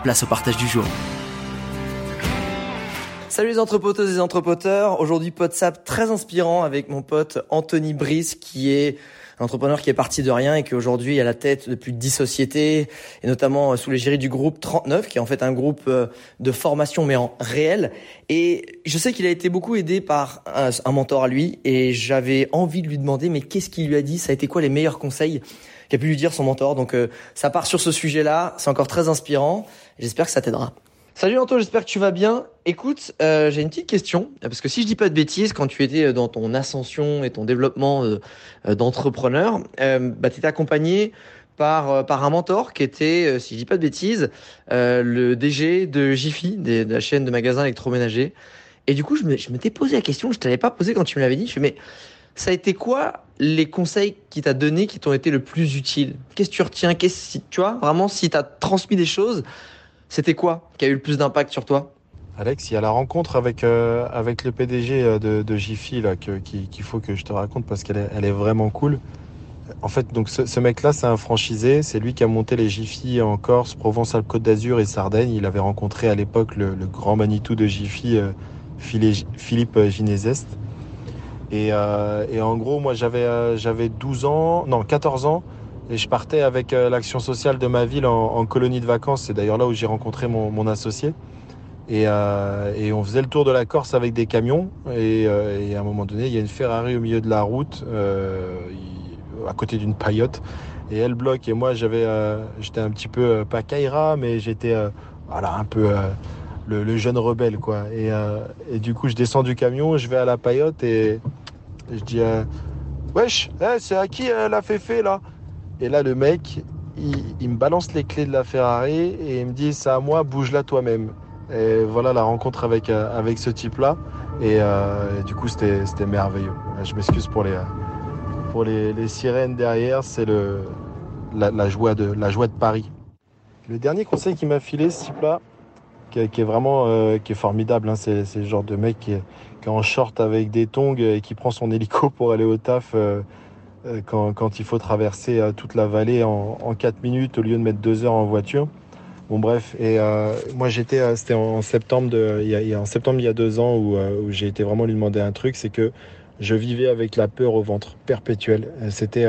place au partage du jour. Salut les entrepoteuses et entrepoteurs. Aujourd'hui, PodSap très inspirant avec mon pote Anthony Brice qui est un entrepreneur qui est parti de rien et qui aujourd'hui est à la tête de plus de 10 sociétés et notamment euh, sous l'égérie du groupe 39 qui est en fait un groupe euh, de formation mais en réel. Et je sais qu'il a été beaucoup aidé par un, un mentor à lui et j'avais envie de lui demander mais qu'est-ce qu'il lui a dit? Ça a été quoi les meilleurs conseils qu'a pu lui dire son mentor? Donc euh, ça part sur ce sujet-là, c'est encore très inspirant. J'espère que ça t'aidera. Salut Anto, j'espère que tu vas bien. Écoute, euh, j'ai une petite question parce que si je dis pas de bêtises, quand tu étais dans ton ascension et ton développement euh, d'entrepreneur, bah, tu étais accompagné par par un mentor qui était, si je dis pas de bêtises, le DG de Jiffy, de la chaîne de magasins électroménagers. Et du coup, je m'étais posé la question, je t'avais pas posé quand tu me l'avais dit. Je fais mais ça a été quoi les conseils qu'il t'a donnés qui t'ont été le plus utiles? Qu'est-ce que tu retiens? Qu'est-ce tu vois vraiment si t'as transmis des choses, c'était quoi qui a eu le plus d'impact sur toi? Alex, il y a la rencontre avec euh, avec le PDG euh, de, de Jiffy qu'il faut que je te raconte parce qu'elle est, elle est vraiment cool. En fait, donc ce, mec-là, c'est un franchisé. C'est lui qui a monté les Jiffy en Corse, Provence-Alpes-Côte d'Azur et Sardaigne. Il avait rencontré à l'époque le, grand Manitou de Jiffy, euh, Philippe Ginéseste. Euh, et, en gros, moi, j'avais j'avais 12 ans, non, 14 ans, et je partais avec euh, l'action sociale de ma ville en, colonie de vacances. C'est d'ailleurs là où j'ai rencontré mon, associé. Et, on faisait le tour de la Corse avec des camions. Et, à un moment donné, il y a une Ferrari au milieu de la route, à côté d'une paillote. Et elle bloque. Et moi, j'étais un petit peu pas Kaira, mais j'étais voilà un peu le, jeune rebelle quoi. Et, du coup, je descends du camion, je vais à la paillote et je dis, euh, wesh, eh, c'est à qui euh, la féfé là? Et là, le mec, il, me balance les clés de la Ferrari et il me dit, c'est à moi, bouge-la toi-même. Et voilà la rencontre avec, euh, avec ce type-là. Et, du coup, c'était merveilleux. Je m'excuse pour les, pour les, sirènes derrière, c'est le, la, joie de, la joie de Paris. Le dernier conseil qui m'a filé, ce type-là, qui, est vraiment qui est formidable, hein, c'est le genre de mec qui est, qui est en short avec des tongs et qui prend son hélico pour aller au taf euh, euh, quand, quand, il faut traverser euh, toute la vallée en, en 4 minutes au lieu de mettre 2 heures en voiture. Bon bref, et moi j'étais, c'était en septembre il y a, en septembre il y a deux ans où, j'ai été vraiment lui demander un truc, c'est que je vivais avec la peur au ventre perpétuelle. C'était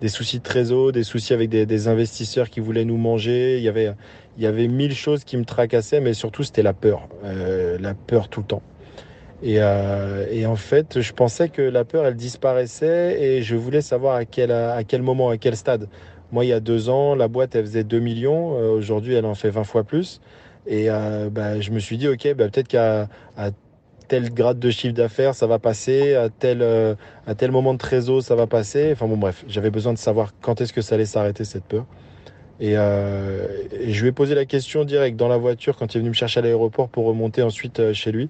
des soucis de trésor, des soucis avec des, des, investisseurs qui voulaient nous manger. Il y avait, il y avait mille choses qui me tracassaient, mais surtout c'était la peur, la peur tout le temps. Euh, et, en fait, je pensais que la peur, elle disparaissait et je voulais savoir à quel, à quel moment, à quel stade. Moi, il y a deux ans, la boîte, elle faisait 2 millions. Euh, aujourd'hui, elle en fait 20 fois plus. Et euh, bah, je me suis dit, OK, bah, peut-être qu'à tel grade de chiffre d'affaires, ça va passer, à tel, à tel moment de trésor, ça va passer. Enfin bon, bref, j'avais besoin de savoir quand est-ce que ça allait s'arrêter, cette peur. Et, et, je lui ai posé la question direct dans la voiture quand il est venu me chercher à l'aéroport pour remonter ensuite chez lui.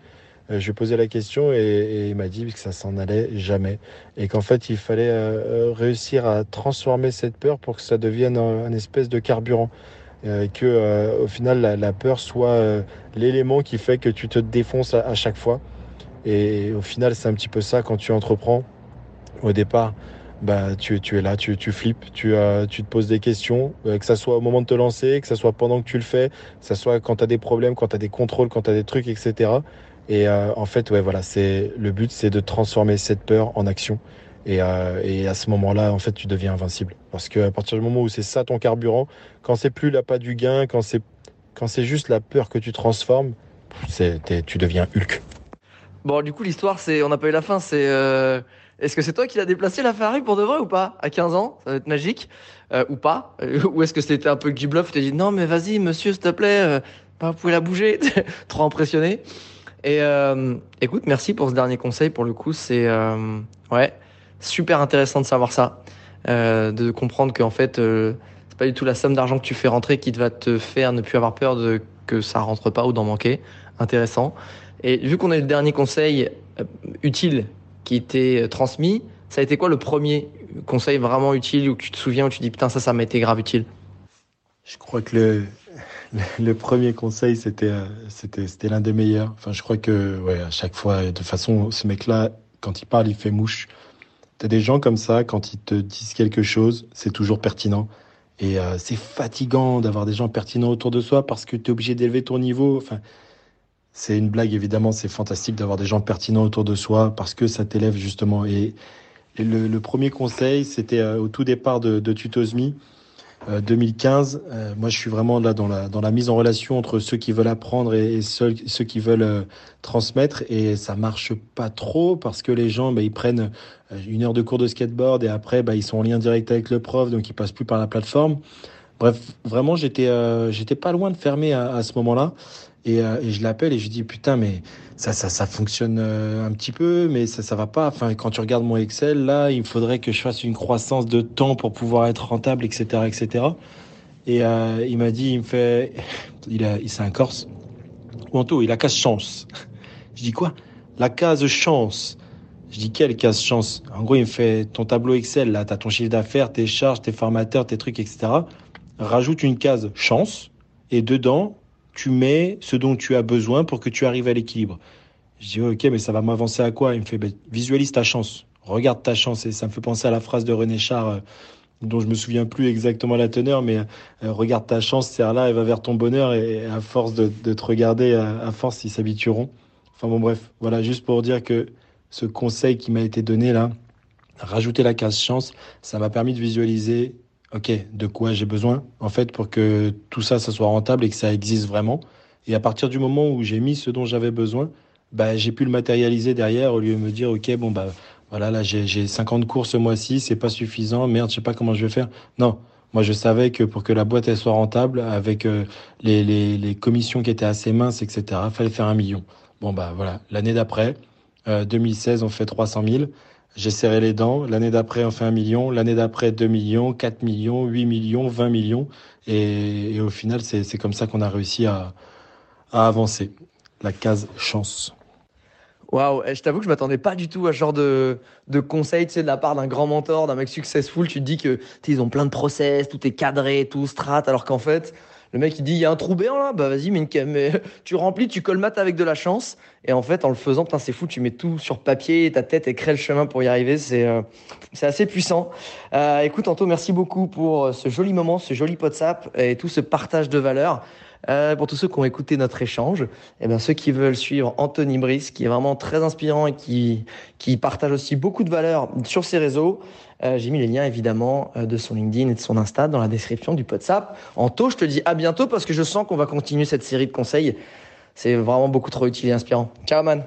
Euh, je lui ai posé la question et, il m'a dit que ça s'en allait jamais et qu'en fait il fallait euh, euh, réussir à transformer cette peur pour que ça devienne un, espèce de carburant. que au final la, peur soit l'élément qui fait que tu te défonces à, chaque fois. Et, au final, c'est un petit peu ça quand tu entreprends. Au départ, bah, tu, es là, tu, tu flippes, tu, tu te poses des questions, que ça soit au moment de te lancer, que ça soit pendant que tu le fais, que ça soit quand tu as des problèmes, quand tu as des contrôles, quand tu as des trucs, etc. Et euh, en fait, ouais, voilà, c'est le but, c'est de transformer cette peur en action. Et, et à ce moment-là, en fait, tu deviens invincible. Parce qu'à partir du moment où c'est ça ton carburant, quand c'est plus la pas du gain, quand c'est quand c'est juste la peur que tu transformes, tu deviens Hulk. Bon, du coup, l'histoire, c'est, on n'a pas eu la fin. C'est, euh, est-ce que c'est toi qui l'as déplacé la Ferrari pour de vrai ou pas? À 15 ans, ça va être magique euh, ou pas? Ou est-ce que c'était un peu du bluff Tu t'es dit non, mais vas-y, monsieur, s'il te plaît, euh, vous pouvez la bouger? Trop impressionné. Et écoute, merci pour ce dernier conseil. Pour le coup, c'est ouais, super intéressant de savoir ça, de comprendre qu'en fait, c'est pas du tout la somme d'argent que tu fais rentrer qui va te faire ne plus avoir peur de que ça rentre pas ou d'en manquer. Intéressant. Et vu qu'on a eu le dernier conseil euh, utile qui était euh, transmis, ça a été quoi le premier conseil vraiment utile où tu te souviens où tu dis putain ça ça m'a été grave utile? Je crois que le, le, premier conseil c'était euh, c'était c'était l'un des meilleurs. Enfin je crois que ouais à chaque fois de toute façon ce mec là quand il parle il fait mouche. T'as des gens comme ça quand ils te disent quelque chose c'est toujours pertinent. Et c'est fatigant d'avoir des gens pertinents autour de soi parce que tu es obligé d'élever ton niveau. Enfin, c'est une blague, évidemment, c'est fantastique d'avoir des gens pertinents autour de soi parce que ça t'élève justement. Et, le, premier conseil, c'était euh, au tout départ de, de Tutosmi, 2015. Euh, euh, moi, je suis vraiment là dans la, dans la mise en relation entre ceux qui veulent apprendre et, ceux, qui veulent transmettre. Et ça marche pas trop parce que les gens, bah, ils prennent une heure de cours de skateboard et après, bah, ils sont en lien direct avec le prof, donc ils passent plus par la plateforme. Bref, vraiment, j'étais j'étais pas loin de fermer à ce moment-là. Euh, et, je l'appelle et je dis putain mais ça ça ça fonctionne euh, un petit peu mais ça ça va pas. Enfin quand tu regardes mon Excel là il faudrait que je fasse une croissance de temps pour pouvoir être rentable etc etc et euh, il m'a dit il me fait il a il c'est un Corse. Anto il a case chance. Je dis quoi? La case chance. Je dis quelle case chance? En gros il me fait ton tableau Excel là t'as ton chiffre d'affaires tes charges tes formateurs tes trucs etc rajoute une case chance et dedans tu mets ce dont tu as besoin pour que tu arrives à l'équilibre. Je dis, ok, mais ça va m'avancer à quoi? Il me fait, ben, visualise ta chance, regarde ta chance. Et ça me fait penser à la phrase de René Char, euh, dont je me souviens plus exactement la teneur, mais euh, regarde ta chance, c'est là, elle va vers ton bonheur. Et, à force de, te regarder, à, à force, ils s'habitueront. Enfin bon, bref, voilà, juste pour dire que ce conseil qui m'a été donné là, rajouter la case chance, ça m'a permis de visualiser OK, de quoi j'ai besoin, en fait, pour que tout ça, ça soit rentable et que ça existe vraiment. Et à partir du moment où j'ai mis ce dont j'avais besoin, bah, j'ai pu le matérialiser derrière au lieu de me dire, OK, bon, bah, voilà, là, j'ai 50 cours ce mois-ci, c'est pas suffisant, merde, je sais pas comment je vais faire. Non. Moi, je savais que pour que la boîte, elle soit rentable, avec euh, les, les, les, commissions qui étaient assez minces, etc., fallait faire un million. Bon, bah, voilà. L'année d'après, euh, 2016, on fait 300 000. J'ai serré les dents. L'année d'après, on fait un million. L'année d'après, 2 millions, 4 millions, 8 millions, 20 millions. Et, au final, c'est comme ça qu'on a réussi à, avancer. La case chance. Waouh, je t'avoue que je m'attendais pas du tout à ce genre de, de sais, de la part d'un grand mentor, d'un mec successful. Tu te dis que, ils ont plein de process, tout est cadré, tout strat, alors qu'en fait, le mec, il dit, il y a un trou béant là, bah vas-y, mais, tu remplis, tu colmates avec de la chance. Et en fait, en le faisant, putain, c'est fou, tu mets tout sur papier, ta tête, et crée le chemin pour y arriver. C'est euh, c'est assez puissant. Euh, écoute, Anto, merci beaucoup pour euh, ce joli moment, ce joli WhatsApp et tout ce partage de valeurs. Euh, pour tous ceux qui ont écouté notre échange, et eh bien ceux qui veulent suivre Anthony Brice, qui est vraiment très inspirant et qui, qui partage aussi beaucoup de valeurs sur ses réseaux, euh, j'ai mis les liens évidemment euh, de son LinkedIn et de son Insta dans la description du WhatsApp. Anto, je te dis à bientôt parce que je sens qu'on va continuer cette série de conseils. C'est vraiment beaucoup trop utile et inspirant. Ciao man